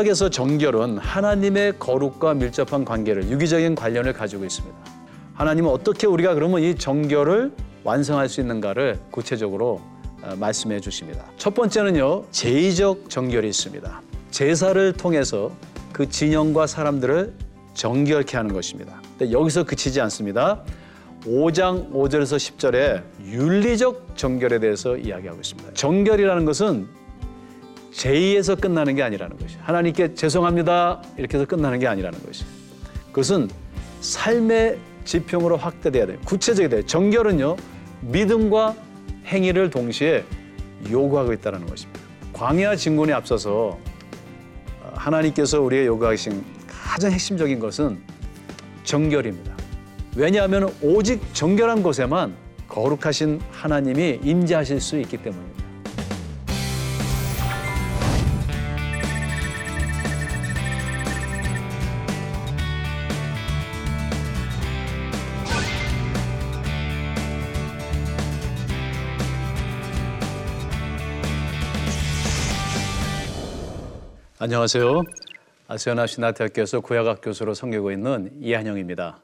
구약에서 정결은 하나님의 거룩과 밀접한 관계를 유기적인 관련을 가지고 있습니다. 하나님은 어떻게 우리가 그러면 이 정결을 완성할 수 있는가를 구체적으로 어, 말씀해 주십니다. 첫 번째는요, 제의적 정결이 있습니다. 제사를 통해서 그 진영과 사람들을 정결케 하는 것입니다. 근데 여기서 그치지 않습니다. 5장 5절에서 10절에 윤리적 정결에 대해서 이야기하고 있습니다. 정결이라는 것은 제의에서 끝나는 게 아니라는 것이 하나님께 죄송합니다 이렇게 해서 끝나는 게 아니라는 것이 그것은 삶의 지평으로 확대돼야 돼요. 구체적이 돼요. 정결은요 믿음과 행위를 동시에 요구하고 있다는 것입니다. 광야 진군에 앞서서 하나님께서 우리의 요구하신 가장 핵심적인 것은 정결입니다. 왜냐하면 오직 정결한 곳에만 거룩하신 하나님이 임재하실 수 있기 때문입니다. 안녕하세요. 아시아나 신학대학교에서 구약학 교수로 섬기고 있는 이한영입니다.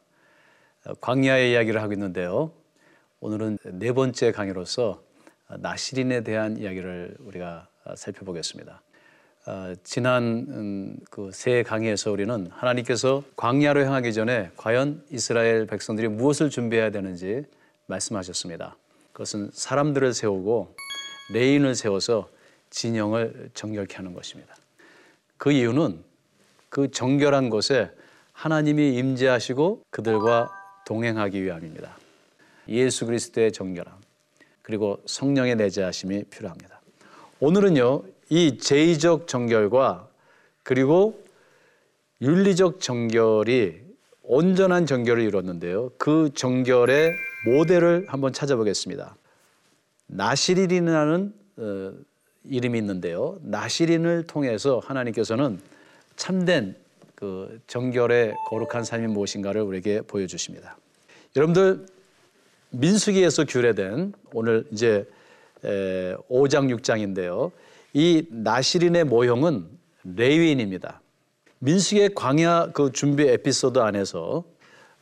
광야의 이야기를 하고 있는데요. 오늘은 네 번째 강의로서 나시린에 대한 이야기를 우리가 살펴보겠습니다. 어, 지난 음, 그세 강의에서 우리는 하나님께서 광야로 향하기 전에 과연 이스라엘 백성들이 무엇을 준비해야 되는지 말씀하셨습니다. 그것은 사람들을 세우고 레인을 세워서 진영을 정결케 하는 것입니다. 그 이유는 그 정결한 곳에 하나님이 임재하시고 그들과 동행하기 위함입니다. 예수 그리스도의 정결함 그리고 성령의 내재하심이 필요합니다. 오늘은요 이 제의적 정결과 그리고 윤리적 정결이 온전한 정결을 이뤘는데요. 그 정결의 모델을 한번 찾아보겠습니다. 나시린이라는 어, 이름이 있는데요. 나시린을 통해서 하나님께서는 참된 그 정결의 거룩한 삶이 무엇인가를 우리에게 보여주십니다. 여러분들 민수기에서 규례된 오늘 이제 5장 6장인데요. 이 나시린의 모형은 레위인입니다. 민수기의 광야 그 준비 에피소드 안에서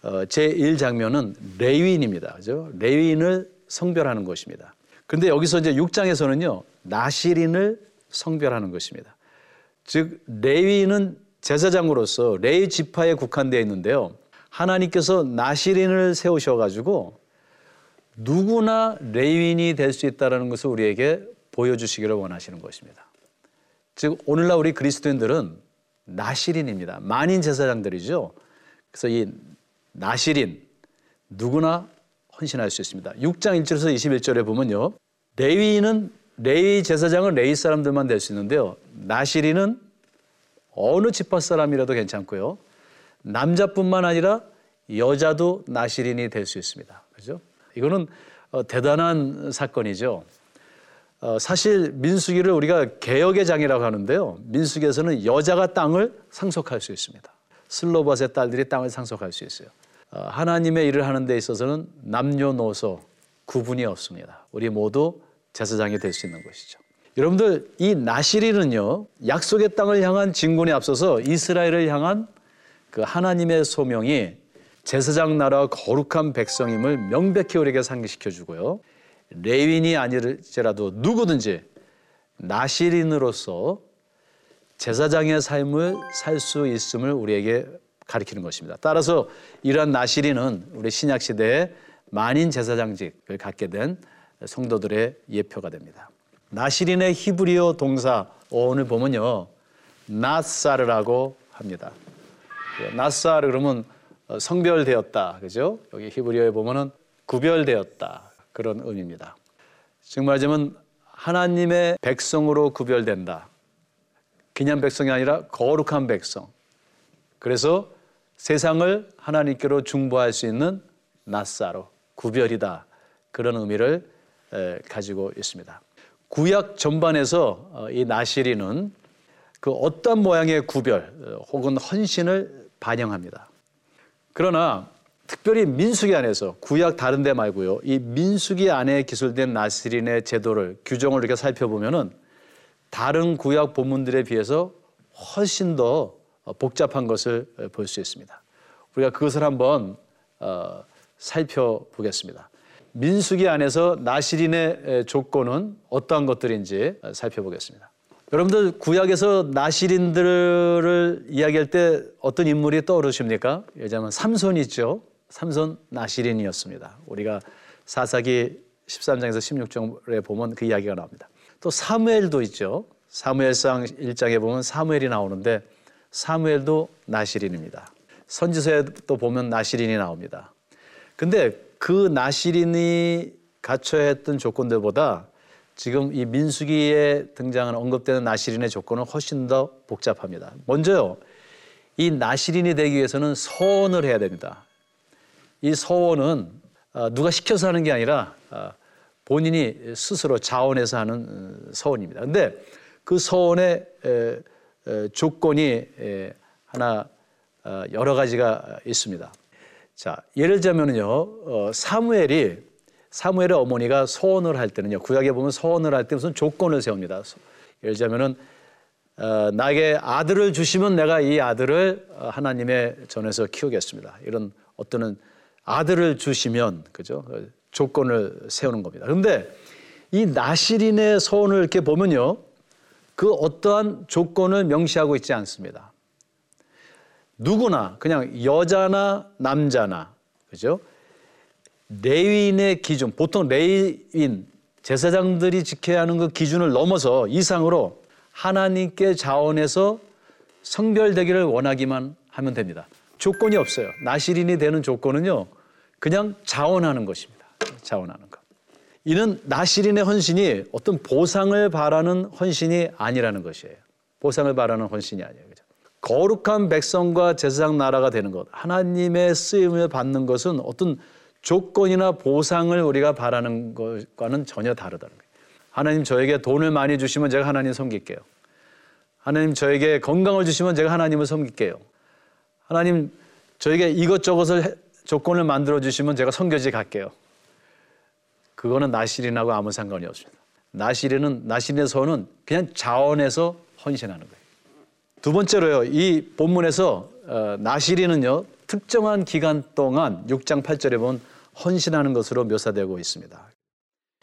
어, 제 1 장면은 레위인입니다. 그죠? 레위인을 성별하는 것입니다. 그런데 여기서 이제 6장에서는요. 나시린을 성별하는 것입니다. 즉 레위인은 제사장으로서 레위 지파에 국한되어 있는데요. 하나님께서 나시린을 세우셔 가지고 누구나 레위인이 될 수 있다는 것을 우리에게 보여주시기를 원하시는 것입니다. 즉 오늘날 우리 그리스도인들은 나시린입니다. 만인 제사장들이죠. 그래서 이 나시린 누구나 헌신할 수 있습니다. 6장 1절에서 21절에 보면요. 레위인은 레위 제사장은 레위 사람들만 될 수 있는데요. 나시린은 어느 지파 사람이라도 괜찮고요. 남자뿐만 아니라 여자도 나시린이 될 수 있습니다. 그죠? 이거는 어, 대단한 사건이죠. 어, 사실 민수기를 우리가 개혁의 장이라고 하는데요. 민수기에서는 여자가 땅을 상속할 수 있습니다. 슬로바스의 딸들이 땅을 상속할 수 있어요. 어, 하나님의 일을 하는 데 있어서는 남녀노소 구분이 없습니다. 우리 모두 제사장이 될 수 있는 것이죠. 여러분들 이 나시리는요 약속의 땅을 향한 진군에 앞서서 이스라엘을 향한 그 하나님의 소명이 제사장 나라 거룩한 백성임을 명백히 우리에게 상기시켜 주고요. 레윈이 아니더라도 누구든지 나시린으로서 제사장의 삶을 살 수 있음을 우리에게 가리키는 것입니다. 따라서 이러한 나시린은 우리 신약 시대에 만인 제사장직을 갖게 된 성도들의 예표가 됩니다. 나시린의 히브리어 동사 오늘 보면요. 나사르라고 합니다. 나사르 그러면 성별되었다. 그죠? 여기 히브리어에 보면은 구별되었다. 그런 의미입니다. 즉 말하자면 하나님의 백성으로 구별된다. 그냥 백성이 아니라 거룩한 백성. 그래서 세상을 하나님께로 중보할 수 있는 나사로 구별이다. 그런 의미를 가지고 있습니다. 구약 전반에서 어, 이 나시리는 그 어떤 모양의 구별 어, 혹은 헌신을 반영합니다. 그러나 특별히 민수기 안에서 구약 다른 데 말고요. 이 민수기 안에 기술된 나시린의 제도를 규정을 이렇게 살펴보면은 다른 구약 본문들에 비해서 훨씬 더 복잡한 것을 볼 수 있습니다. 우리가 그것을 한번 어, 살펴보겠습니다. 민수기 안에서 나시린의 조건은 어떠한 것들인지 살펴보겠습니다. 여러분들 구약에서 나시린들을 이야기할 때 어떤 인물이 떠오르십니까? 예자면 삼손 있죠. 삼손 나시린이었습니다. 우리가 사사기 13장에서 16절에 보면 그 이야기가 나옵니다. 또 사무엘도 있죠. 사무엘상 1장에 보면 사무엘이 나오는데 사무엘도 나시린입니다. 선지서에도 보면 나시린이 나옵니다. 근데 그 나시린이 갖춰야 했던 조건들보다 지금 이 민수기에 등장하는 언급되는 나시린의 조건은 훨씬 더 복잡합니다. 먼저요, 이 나시린이 되기 위해서는 서원을 해야 됩니다. 이 서원은 어, 누가 시켜서 하는 게 아니라 어, 본인이 스스로 자원해서 하는 어, 서원입니다. 근데 그 서원의 조건이 하나 여러 가지가 있습니다. 자, 예를 들자면요, 사무엘이 사무엘의 어머니가 소원을 할 때는요. 구약에 보면 소원을 할 때 무슨 조건을 세웁니다. 예를 들자면은 어, 나에게 아들을 주시면 내가 이 아들을 어, 하나님의 전에서 키우겠습니다. 이런 어떤 아들을 주시면 그죠? 그 조건을 세우는 겁니다. 그런데 이 나시린의 소원을 이렇게 보면요. 그 어떠한 조건을 명시하고 있지 않습니다. 누구나 그냥 여자나 남자나 그죠? 레위인의 기준, 보통 레위인 제사장들이 지켜야 하는 그 기준을 넘어서 이상으로 하나님께 자원해서 성별되기를 원하기만 하면 됩니다. 조건이 없어요. 나시린이 되는 조건은요, 그냥 자원하는 것입니다. 자원하는 것. 이는 나시린의 헌신이 어떤 보상을 바라는 헌신이 아니라는 것이에요. 보상을 바라는 헌신이 아니에요. 거룩한 백성과 제사장 나라가 되는 것, 하나님의 쓰임을 받는 것은 어떤 조건이나 보상을 우리가 바라는 것과는 전혀 다르다는 거예요. 하나님 저에게 돈을 많이 주시면 제가 하나님 섬길게요. 하나님 저에게 건강을 주시면 제가 하나님을 섬길게요. 하나님 저에게 이것저것을 조건을 만들어 주시면 제가 선교지 갈게요. 그거는 나시린하고 아무 상관이 없습니다. 나시린은 나시린의 소는 그냥 자원해서 헌신하는 거예요. 두 번째로요. 이 본문에서 어, 나시린은요. 특정한 기간 동안 6장 8절에 본 헌신하는 것으로 묘사되고 있습니다.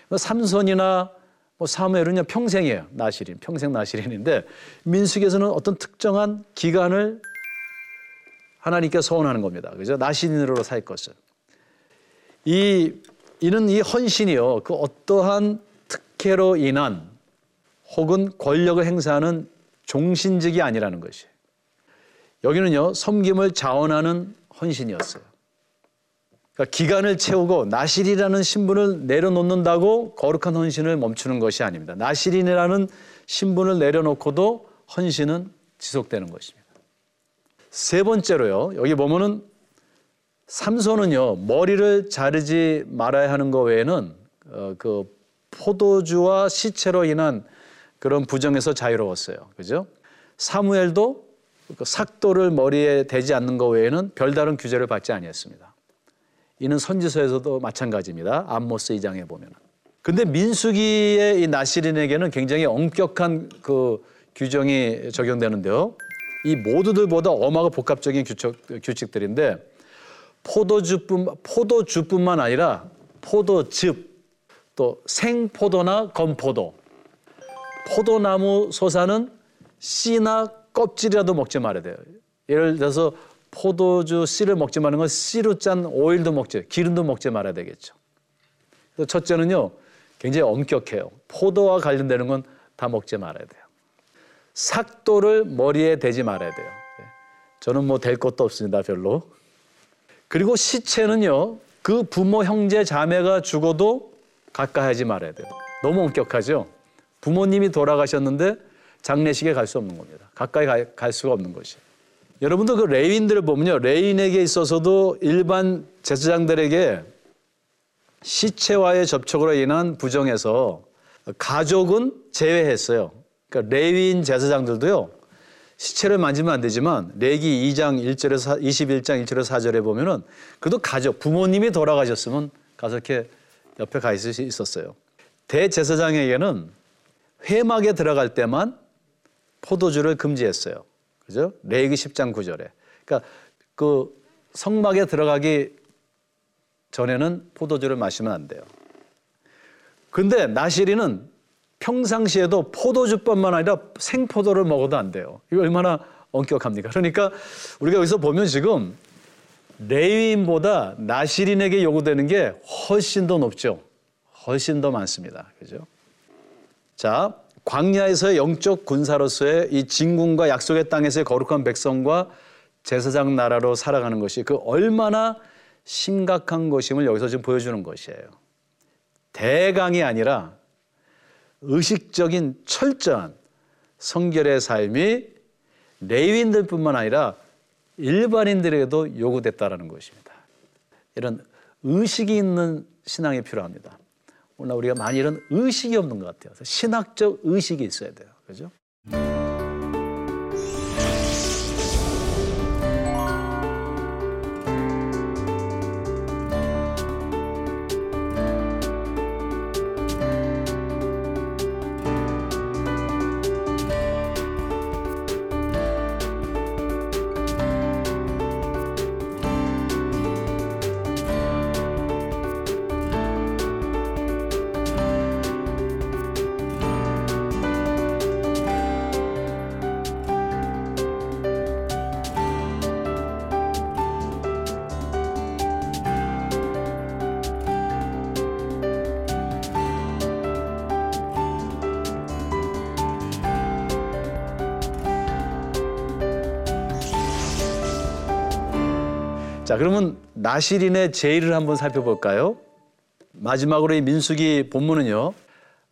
뭐 삼손이나 뭐 사무엘은요 평생이에요 나시린 평생 나시린인데 민숙에서는 어떤 특정한 기간을 하나님께 서원하는 겁니다. 그죠? 나시린으로 살 것을. 이 이는 이 헌신이요 그 어떠한 특혜로 인한 혹은 권력을 행사하는 종신직이 아니라는 것이에요. 여기는요 섬김을 자원하는 헌신이었어요. 그러니까 기간을 채우고 나실이라는 신분을 내려놓는다고 거룩한 헌신을 멈추는 것이 아닙니다. 나실인이라는 신분을 내려놓고도 헌신은 지속되는 것입니다. 세 번째로요. 여기 보면은 삼손은요. 머리를 자르지 말아야 하는 것 외에는 어, 그 포도주와 시체로 인한 그런 부정에서 자유로웠어요. 그죠? 사무엘도 그 삭도를 머리에 대지 않는 것 외에는 별다른 규제를 받지 아니했습니다. 이는 선지서에서도 마찬가지입니다. 암모스 2장에 보면은. 근데 민수기의 이 나시린에게는 굉장히 엄격한 그 규정이 적용되는데요. 이 모두들보다 엄하고 복합적인 규칙, 규칙들인데 포도주뿐 포도주뿐만 아니라 포도즙 또 생포도나 건포도 포도나무 소사는 씨나 껍질이라도 먹지 말아야 돼요. 예를 들어서 포도주 씨를 먹지 말는 건 씨로 짠 오일도 먹지, 기름도 먹지 말아야 되겠죠. 첫째는요, 굉장히 엄격해요. 포도와 관련되는 건 다 먹지 말아야 돼요. 삭도를 머리에 대지 말아야 돼요. 예. 저는 뭐 될 것도 없습니다, 별로. 그리고 시체는요, 그 부모, 형제, 자매가 죽어도 가까이 하지 말아야 돼요. 너무 엄격하죠? 부모님이 돌아가셨는데 장례식에 갈 수 없는 겁니다. 가까이 갈 수가 없는 것이에요. 여러분도 그 레인들을 보면요. 레인에게 있어서도 일반 제사장들에게 시체와의 접촉으로 인한 부정에서 가족은 제외했어요. 그러니까 레위인 제사장들도요. 시체를 만지면 안 되지만 레기 2장 1절에서 21장 1절에서 4절에 보면은 그래도 가족 부모님이 돌아가셨으면 가서 이렇게 옆에 가 있을 수 있었어요. 대제사장에게는 회막에 들어갈 때만 포도주를 금지했어요. 그죠? 레이기 10장 9절에. 그러니까 그 성막에 들어가기 전에는 포도주를 마시면 안 돼요. 근데 나시리는 평상시에도 포도주뿐만 아니라 생포도를 먹어도 안 돼요. 이거 얼마나 엄격합니까? 그러니까 우리가 여기서 보면 지금 레위인보다 나시린에게 요구되는 게 훨씬 더 높죠. 훨씬 더 많습니다. 그죠? 자, 광야에서의 영적 군사로서의 이 진군과 약속의 땅에서의 거룩한 백성과 제사장 나라로 살아가는 것이 그 얼마나 심각한 것임을 여기서 지금 보여주는 것이에요. 대강이 아니라 의식적인 철저한 성결의 삶이 레위인들뿐만 아니라 일반인들에게도 요구됐다라는 것입니다. 이런 의식이 있는 신앙이 필요합니다. 오늘 우리가 많이 이런 의식이 없는 것 같아요. 신학적 의식이 있어야 돼요. 그죠? 자, 그러면 나시린의 제의를 한번 살펴볼까요? 마지막으로 이 민수기 본문은요,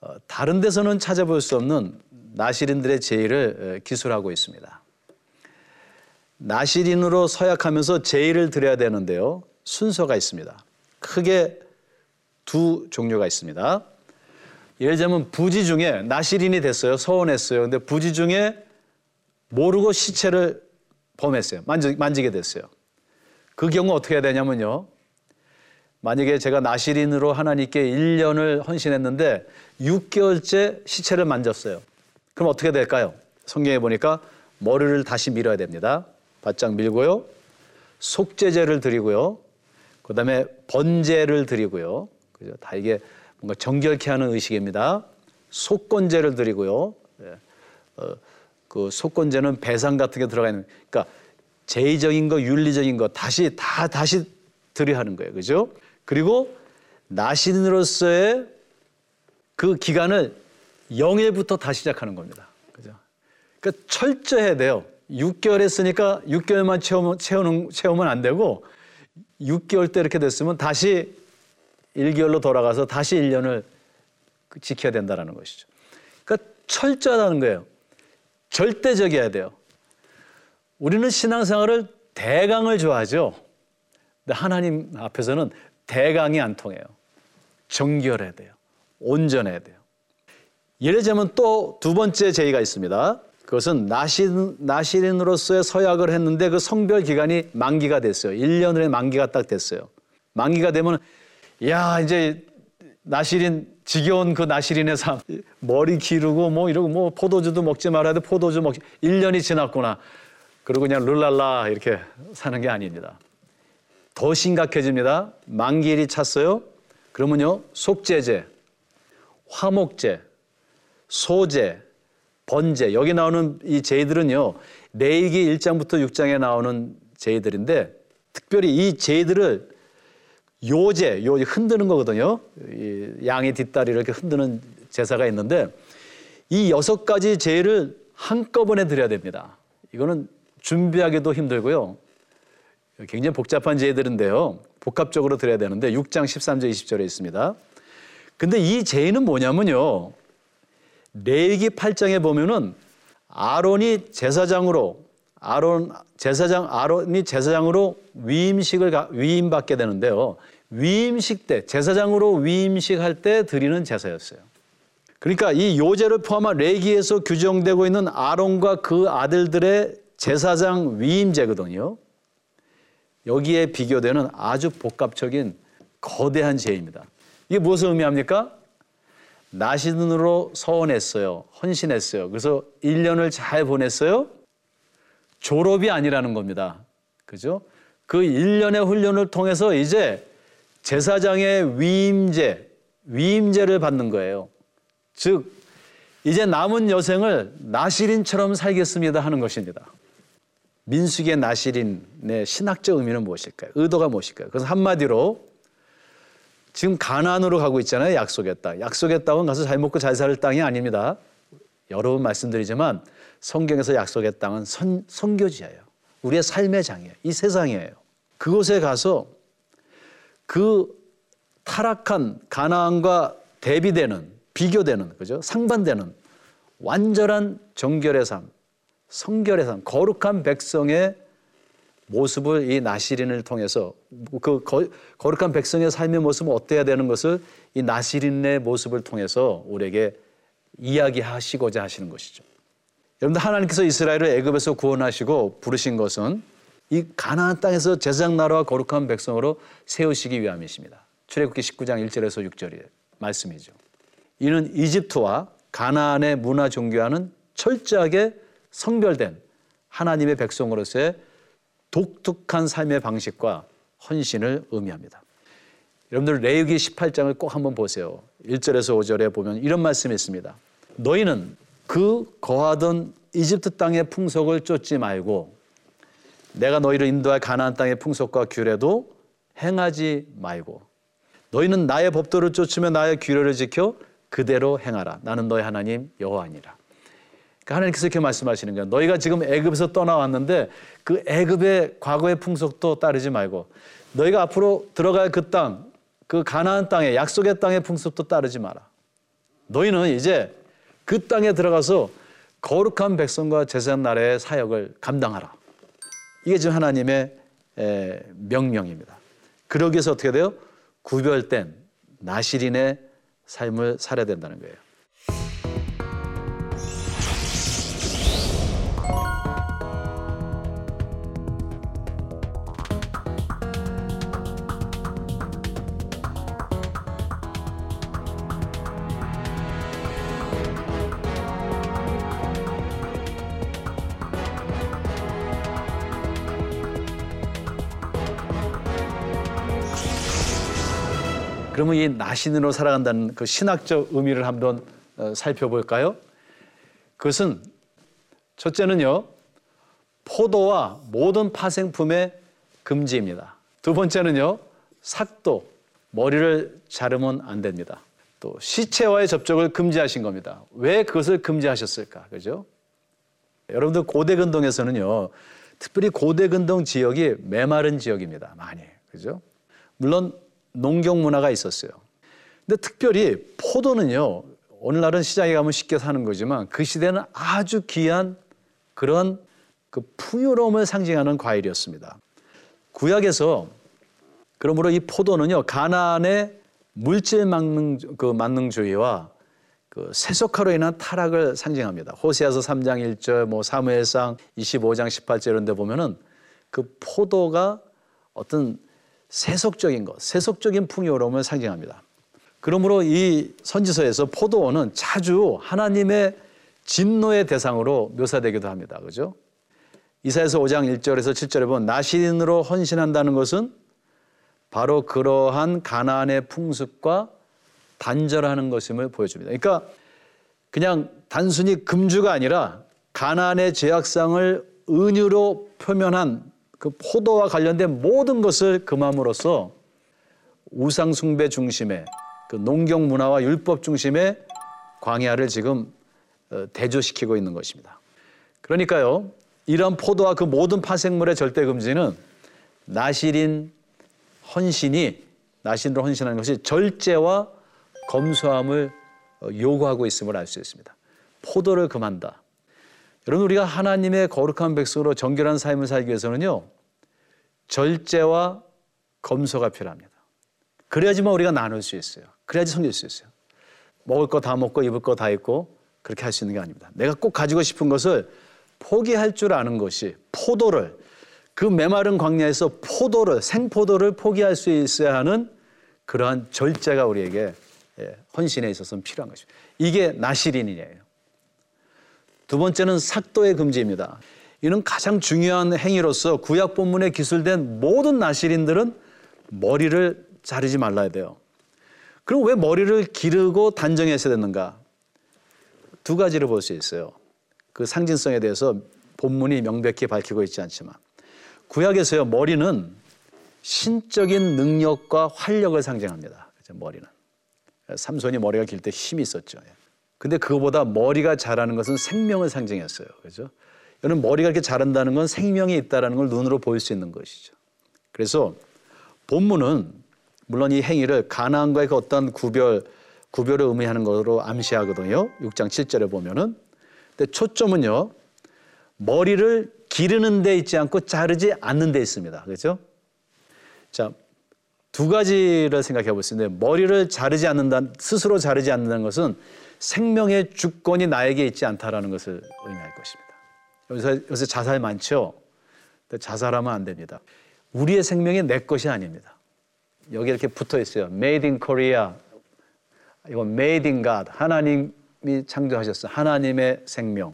어, 다른 데서는 찾아볼 수 없는 나시린들의 제의를 기술하고 있습니다. 나시린으로 서약하면서 제의를 드려야 되는데요, 순서가 있습니다. 크게 두 종류가 있습니다. 예를 들면 부지 중에 나시린이 됐어요. 서원했어요. 근데 부지 중에 모르고 시체를 범했어요. 만지, 만지게 됐어요. 그 경우 어떻게 해야 되냐면요. 만약에 제가 나시린으로 하나님께 1년을 헌신했는데 6개월째 시체를 만졌어요. 그럼 어떻게 될까요? 성경에 보니까 머리를 다시 밀어야 됩니다. 바짝 밀고요. 속죄제를 드리고요. 그 다음에 번제를 드리고요. 그죠? 다 이게 뭔가 정결케 하는 의식입니다. 속건제를 드리고요. 예. 어, 그 속건제는 배상 같은 게 들어가 있는, 그러니까 제의적인 거, 윤리적인 거 다시 다 다시 드려야 하는 거예요. 그죠? 그리고 나신으로서의 그 기간을 0일부터 다시 시작하는 겁니다. 그죠? 그러니까 철저해야 돼요. 6개월 했으니까 6개월만 채우면, 채우는, 채우면 안 되고 6개월 때 이렇게 됐으면 다시 1개월로 돌아가서 다시 1년을 지켜야 된다는 것이죠. 그러니까 철저하다는 거예요. 절대적이어야 돼요. 우리는 신앙생활을 대강을 좋아하죠. 근데 하나님 앞에서는 대강이 안 통해요. 정결해야 돼요. 온전해야 돼요. 예를 들자면 또 두 번째 제의가 있습니다. 그것은 나신, 나시린으로서의 서약을 했는데 그 성별 기간이 만기가 됐어요. 1년의 만기가 딱 됐어요. 만기가 되면, 야, 이제 나시린, 지겨운 그 나시린의 삶, 머리 기르고 뭐 이러고 뭐 포도주도 먹지 말아야 돼. 포도주 먹지. 1년이 지났구나. 그리고 그냥 룰랄라 이렇게 사는 게 아닙니다. 더 심각해집니다. 만기일이 찼어요. 그러면요, 속죄제, 화목제, 소제, 번제 여기 나오는 이 제의들은요 레이기 1장부터 6장에 나오는 제의들인데 특별히 이 제의들을 요제, 요 흔드는 거거든요. 이 양의 뒷다리를 이렇게 흔드는 제사가 있는데 이 여섯 가지 제의를 한꺼번에 드려야 됩니다. 이거는 준비하기도 힘들고요. 굉장히 복잡한 제의들인데요. 복합적으로 드려야 되는데 6장 13절 20절에 있습니다. 근데 이 제의는 뭐냐면요. 레이기 8장에 보면은 아론이 제사장으로 아론 제사장 아론이 제사장으로 위임식을 위임 받게 되는데요. 위임식 때 제사장으로 위임식 할 때 드리는 제사였어요. 그러니까 이 요제를 포함한 레기에서 규정되고 있는 아론과 그 아들들의 제사장 위임제거든요. 여기에 비교되는 아주 복합적인 거대한 죄입니다. 이게 무엇을 의미합니까? 나신으로 서원했어요. 헌신했어요. 그래서 1년을 잘 보냈어요. 졸업이 아니라는 겁니다. 그죠? 그 1년의 훈련을 통해서 이제 제사장의 위임제, 위임제를 받는 거예요. 즉, 이제 남은 여생을 나시린처럼 살겠습니다 하는 것입니다. 민숙의 나시린의 신학적 의미는 무엇일까요? 의도가 무엇일까요? 그래서 한마디로 지금 가나안으로 가고 있잖아요. 약속의 땅. 약속의 땅은 가서 잘 먹고 잘 살 땅이 아닙니다. 여러 번 말씀드리지만 성경에서 약속의 땅은 선, 선교지예요. 우리의 삶의 장이에요. 이 세상이에요. 그곳에 가서 그 타락한 가나안과 대비되는 비교되는 그죠? 상반되는 완전한 정결의 삶, 성결의 삶, 거룩한 백성의 모습을 이 나시린을 통해서 그 거룩한 백성의 삶의 모습은 어때야 되는 것을 이 나시린의 모습을 통해서 우리에게 이야기하시고자 하시는 것이죠. 여러분들 하나님께서 이스라엘을 애굽에서 구원하시고 부르신 것은 이 가나안 땅에서 제사장 나라와 거룩한 백성으로 세우시기 위함이십니다. 출애굽기 19장 1절에서 6절의 말씀이죠. 이는 이집트와 가나안의 문화 종교와는 철저하게 성별된 하나님의 백성으로서의 독특한 삶의 방식과 헌신을 의미합니다. 여러분들 레위기 18장을 꼭 한번 보세요. 1절에서 5절에 보면 이런 말씀이 있습니다. 너희는 그 거하던 이집트 땅의 풍속을 쫓지 말고 내가 너희를 인도할 가나안 땅의 풍속과 규례도 행하지 말고 너희는 나의 법도를 쫓으며 나의 규례를 지켜 그대로 행하라. 나는 너희 하나님 여호와니라. 그러니까 하나님께서 이렇게 말씀하시는 거예요. 너희가 지금 애굽에서 떠나왔는데 그 애굽의 과거의 풍속도 따르지 말고 너희가 앞으로 들어갈 그 땅, 그 가나안 땅의 약속의 땅의 풍속도 따르지 마라. 너희는 이제 그 땅에 들어가서 거룩한 백성과 제사장 나라의 사역을 감당하라. 이게 지금 하나님의 명령입니다. 그러기 위해서 어떻게 돼요? 구별된 나시린의 삶을 살아야 된다는 거예요. 그러면 이 나신으로 살아간다는 그 신학적 의미를 한번 어, 살펴볼까요? 그것은 첫째는요, 포도와 모든 파생품의 금지입니다. 두 번째는요, 삭도, 머리를 자르면 안 됩니다. 또 시체와의 접촉을 금지하신 겁니다. 왜 그것을 금지하셨을까? 그죠? 여러분들 고대 근동에서는요, 특별히 고대 근동 지역이 메마른 지역입니다. 많이. 그죠? 물론 농경 문화가 있었어요. 근데 특별히 포도는요, 오늘날은 시장에 가면 쉽게 사는 거지만 그 시대는 아주 귀한 그런 그 풍요로움을 상징하는 과일이었습니다. 구약에서 그러므로 이 포도는요, 가나안의 물질 만능, 그 만능주의와 그 세속화로 인한 타락을 상징합니다. 호세아서 3장 1절, 뭐 사무엘상 25장 18절 이런 데 보면은 그 포도가 어떤 세속적인 것, 세속적인 풍요로움을 상징합니다. 그러므로 이 선지서에서 포도원은 자주 하나님의 진노의 대상으로 묘사되기도 합니다. 그죠? 이사에서 5장 1절에서 7절에 보면 나신으로 헌신한다는 것은 바로 그러한 가나안의 풍습과 단절하는 것임을 보여줍니다. 그러니까 그냥 단순히 금주가 아니라 가나안의 죄악상을 은유로 표면한 그 포도와 관련된 모든 것을 금함으로써 우상 숭배 중심의 그 농경 문화와 율법 중심의 광야를 지금 어, 대조시키고 있는 것입니다. 그러니까요, 이런 포도와 그 모든 파생물의 절대 금지는 나실인 헌신이 나신으로 헌신하는 것이 절제와 검소함을 어, 요구하고 있음을 알 수 있습니다. 포도를 금한다. 여러분 우리가 하나님의 거룩한 백성으로 정결한 삶을 살기 위해서는요. 절제와 검소가 필요합니다. 그래야지만 우리가 나눌 수 있어요. 그래야지 섬길 수 있어요. 먹을 거 다 먹고 입을 거 다 입고 그렇게 할 수 있는 게 아닙니다. 내가 꼭 가지고 싶은 것을 포기할 줄 아는 것이 포도를 그 메마른 광야에서 포도를 생포도를 포기할 수 있어야 하는 그러한 절제가 우리에게 예, 헌신에 있어서는 필요한 것입니다. 이게 나시린이에요. 두 번째는 삭도의 금지입니다. 이는 가장 중요한 행위로서 구약 본문에 기술된 모든 나시린들은 머리를 자르지 말라야 돼요. 그럼 왜 머리를 기르고 단정했어야 됐는가? 두 가지를 볼 수 있어요. 그 상징성에 대해서 본문이 명백히 밝히고 있지 않지만 구약에서요 머리는 신적인 능력과 활력을 상징합니다. 머리는 삼손이 머리가 길 때 힘이 있었죠. 근데 그거보다 머리가 자라는 것은 생명을 상징했어요. 그죠? 여러분 머리가 이렇게 자란다는 건 생명이 있다라는 걸 눈으로 보일 수 있는 것이죠. 그래서 본문은 물론 이 행위를 가나안과의 그 어떤 구별 구별을 의미하는 것으로 암시하거든요. 6장 7절에 보면은. 근데 초점은요. 머리를 기르는 데 있지 않고 자르지 않는 데 있습니다. 그렇죠? 자, 두 가지를 생각해 볼 수 있는데 머리를 자르지 않는다 스스로 자르지 않는다는 것은 생명의 주권이 나에게 있지 않다라는 것을 의미할 것입니다. 여기서 요새 자살 많죠. 자살하면 안 됩니다. 우리의 생명이 내 것이 아닙니다. 여기 이렇게 붙어 있어요. Made in Korea. 이건 Made in God. 하나님이 창조하셨어요. 하나님의 생명.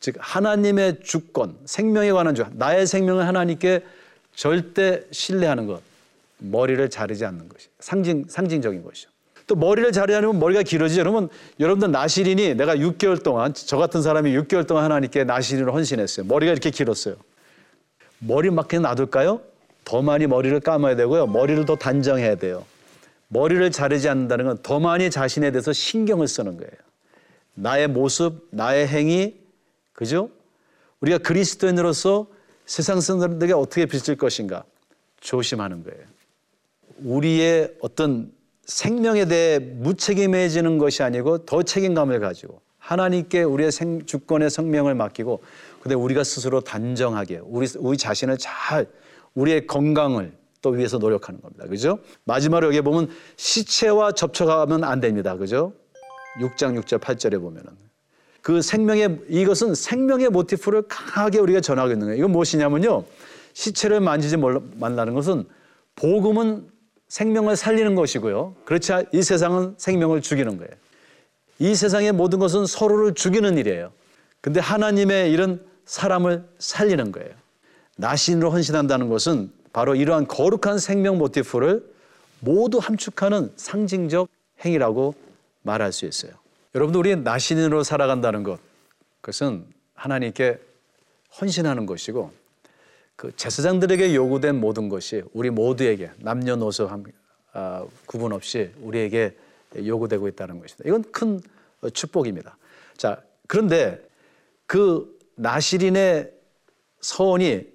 즉 하나님의 주권, 생명에 관한 주. 나의 생명을 하나님께 절대 신뢰하는 것. 머리를 자르지 않는 것이 상징 상징적인 것이죠. 또 머리를 자르려면 머리가 길어지죠. 그러면 여러분들 나시린이 내가 6개월 동안 저 같은 사람이 6개월 동안 하나님께 나시린을 헌신했어요. 머리가 이렇게 길었어요. 머리 막 그냥 놔둘까요? 더 많이 머리를 감아야 되고요. 머리를 더 단정해야 돼요. 머리를 자르지 않는다는 건 더 많이 자신에 대해서 신경을 쓰는 거예요. 나의 모습, 나의 행위, 그죠? 우리가 그리스도인으로서 세상 사람들에게 어떻게 비칠 것인가 조심하는 거예요. 우리의 어떤 생명에 대해 무책임해지는 것이 아니고 더 책임감을 가지고 하나님께 우리의 생, 주권의 생명을 맡기고 근데 우리가 스스로 단정하게 우리, 우리 자신을 잘 우리의 건강을 또 위해서 노력하는 겁니다. 그죠? 마지막으로 여기 보면 시체와 접촉하면 안 됩니다. 그죠? 6장 6절 8절에 보면은 그 생명의 이것은 생명의 모티프를 강하게 우리가 전하고 있는 거예요. 이건 무엇이냐면요. 시체를 만지지 말라는 것은 복음은 생명을 살리는 것이고요. 그렇지 이 세상은 생명을 죽이는 거예요. 이 세상의 모든 것은 서로를 죽이는 일이에요. 근데 하나님의 일은 사람을 살리는 거예요. 나신으로 헌신한다는 것은 바로 이러한 거룩한 생명 모티프를 모두 함축하는 상징적 행위라고 말할 수 있어요. 여러분들 우리 나신으로 살아간다는 것 그것은 하나님께 헌신하는 것이고 그 제사장들에게 요구된 모든 것이 우리 모두에게 남녀노소 아, 구분 없이 우리에게 요구되고 있다는 것입니다. 이건 큰 축복입니다. 자, 그런데 그 나시린의 서원이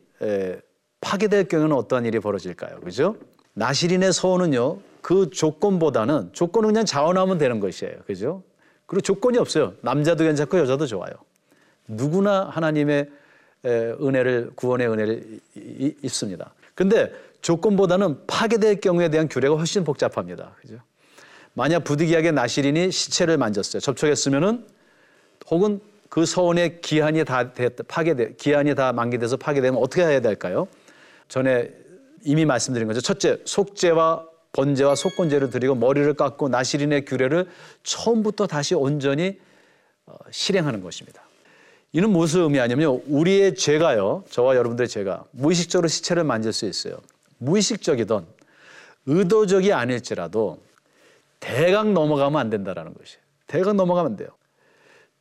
파괴될 경우는 어떠한 일이 벌어질까요? 그죠? 나시린의 서원은요, 그 조건보다는 조건은 그냥 자원하면 되는 것이에요. 그죠? 그리고 조건이 없어요. 남자도 괜찮고 여자도 좋아요. 누구나 하나님의 은혜를 구원의 은혜를 입습니다. 근데 조건보다는 파괴될 경우에 대한 규례가 훨씬 복잡합니다. 그죠? 만약 부득이하게 나시린이 시체를 만졌어요. 접촉했으면은 혹은 그 서원의 기한이 다 파괴돼 기한이 다 만기돼서 파괴되면 어떻게 해야 될까요? 전에 이미 말씀드린 거죠. 첫째, 속죄와 번제와 속건제를 드리고 머리를 깎고 나시린의 규례를 처음부터 다시 온전히 어, 실행하는 것입니다. 이는 무슨 의미하냐면요. 우리의 죄가요. 저와 여러분들의 죄가 무의식적으로 시체를 만질 수 있어요. 무의식적이든 의도적이 아닐지라도 대강 넘어가면 안 된다라는 것이에요. 대강 넘어가면 안 돼요.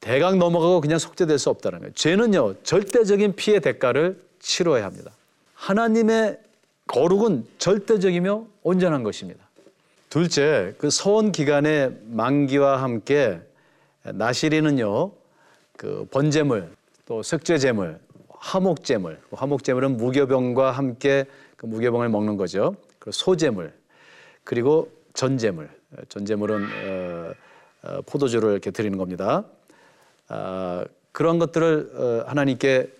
대강 넘어가고 그냥 속죄될 수 없다는 거예요. 죄는요. 절대적인 피해 대가를 치러야 합니다. 하나님의 거룩은 절대적이며 온전한 것입니다. 둘째, 그 서원 기간의 만기와 함께 나시리는요, 그 번제물, 또 석죄제물, 화목제물, 화목제물은 무교병과 함께 그 무교병을 먹는 거죠. 그리고 소제물, 그리고 전제물, 전제물은 어, 어, 포도주를 이렇게 드리는 겁니다. 어, 그런 것들을 어, 하나님께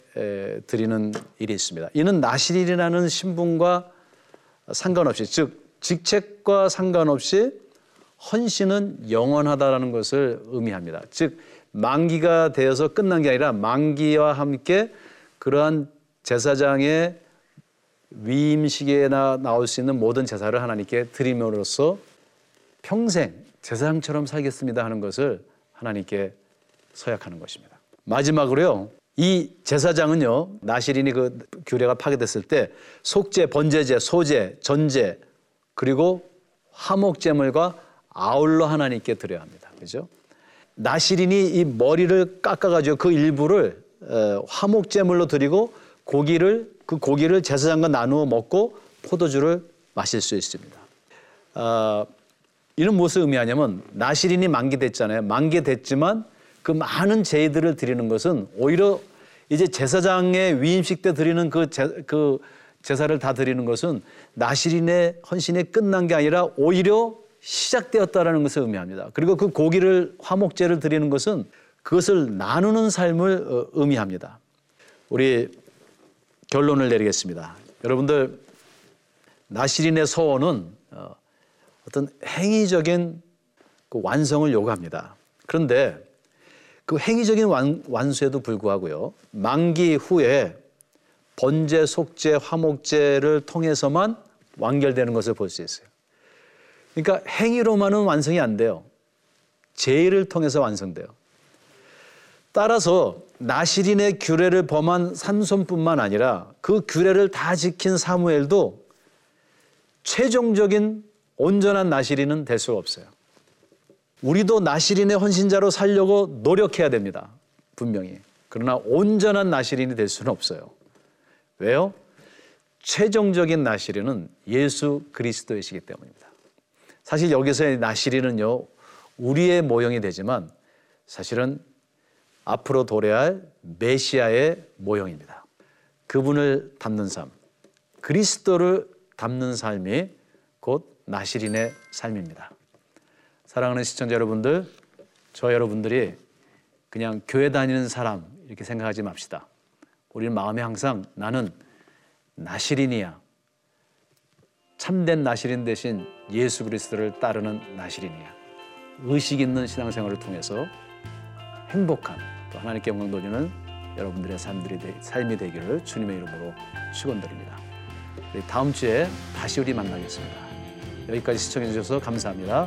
드리는 일이 있습니다. 이는 나실이라는 신분과 상관없이 즉 직책과 상관없이 헌신은 영원하다라는 것을 의미합니다. 즉 만기가 되어서 끝난 게 아니라 만기와 함께 그러한 제사장의 위임식에 나 나올 수 있는 모든 제사를 하나님께 드림으로써 평생 제사장처럼 살겠습니다 하는 것을 하나님께 서약하는 것입니다. 마지막으로요. 이 제사장은요. 나시린이 그 규례가 파괴됐을 때 속죄, 번제제, 소제, 전제 그리고 화목제물과 아울러 하나님께 드려야 합니다. 그죠? 나시린이 이 머리를 깎아가지고 그 일부를 어, 화목제물로 드리고 고기를 그 고기를 제사장과 나누어 먹고 포도주를 마실 수 있습니다. 어, 이는 무엇을 의미하냐면 나시린이 만기됐잖아요. 만기됐지만 그 많은 제의들을 드리는 것은 오히려 이제 제사장의 위임식 때 드리는 그, 제, 그 제사를 다 드리는 것은 나시린의 헌신이 끝난 게 아니라 오히려 시작되었다라는 것을 의미합니다. 그리고 그 고기를 화목제를 드리는 것은 그것을 나누는 삶을 어, 의미합니다. 우리 결론을 내리겠습니다. 여러분들 나시린의 서원은 어, 어떤 행위적인 그 완성을 요구합니다. 그런데 그 행위적인 완, 완수에도 불구하고요. 만기 후에 번제, 속죄, 화목제를 통해서만 완결되는 것을 볼 수 있어요. 그러니까 행위로만은 완성이 안 돼요. 제의를 통해서 완성돼요. 따라서 나시린의 규례를 범한 삼손뿐만 아니라 그 규례를 다 지킨 사무엘도 최종적인 온전한 나시린은 될 수가 없어요. 우리도 나시린의 헌신자로 살려고 노력해야 됩니다. 분명히. 그러나 온전한 나시린이 될 수는 없어요. 왜요? 최종적인 나시린은 예수 그리스도이시기 때문입니다. 사실 여기서의 나시린은요, 우리의 모형이 되지만 사실은 앞으로 도래할 메시아의 모형입니다. 그분을 담는 삶, 그리스도를 담는 삶이 곧 나시린의 삶입니다. 사랑하는 시청자 여러분들, 저 여러분들이 그냥 교회 다니는 사람 이렇게 생각하지 맙시다. 우리는 마음에 항상 나는 나시린이야. 참된 나시린 대신 예수 그리스도를 따르는 나시린이야. 의식 있는 신앙생활을 통해서 행복한 또 하나님께 영광 돌리는 여러분들의 삶들이 되, 삶이 되기를 주님의 이름으로 축원드립니다. 다음 주에 다시 우리 만나겠습니다. 여기까지 시청해 주셔서 감사합니다.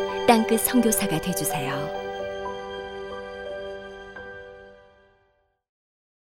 땅끝 성교사가 되주세요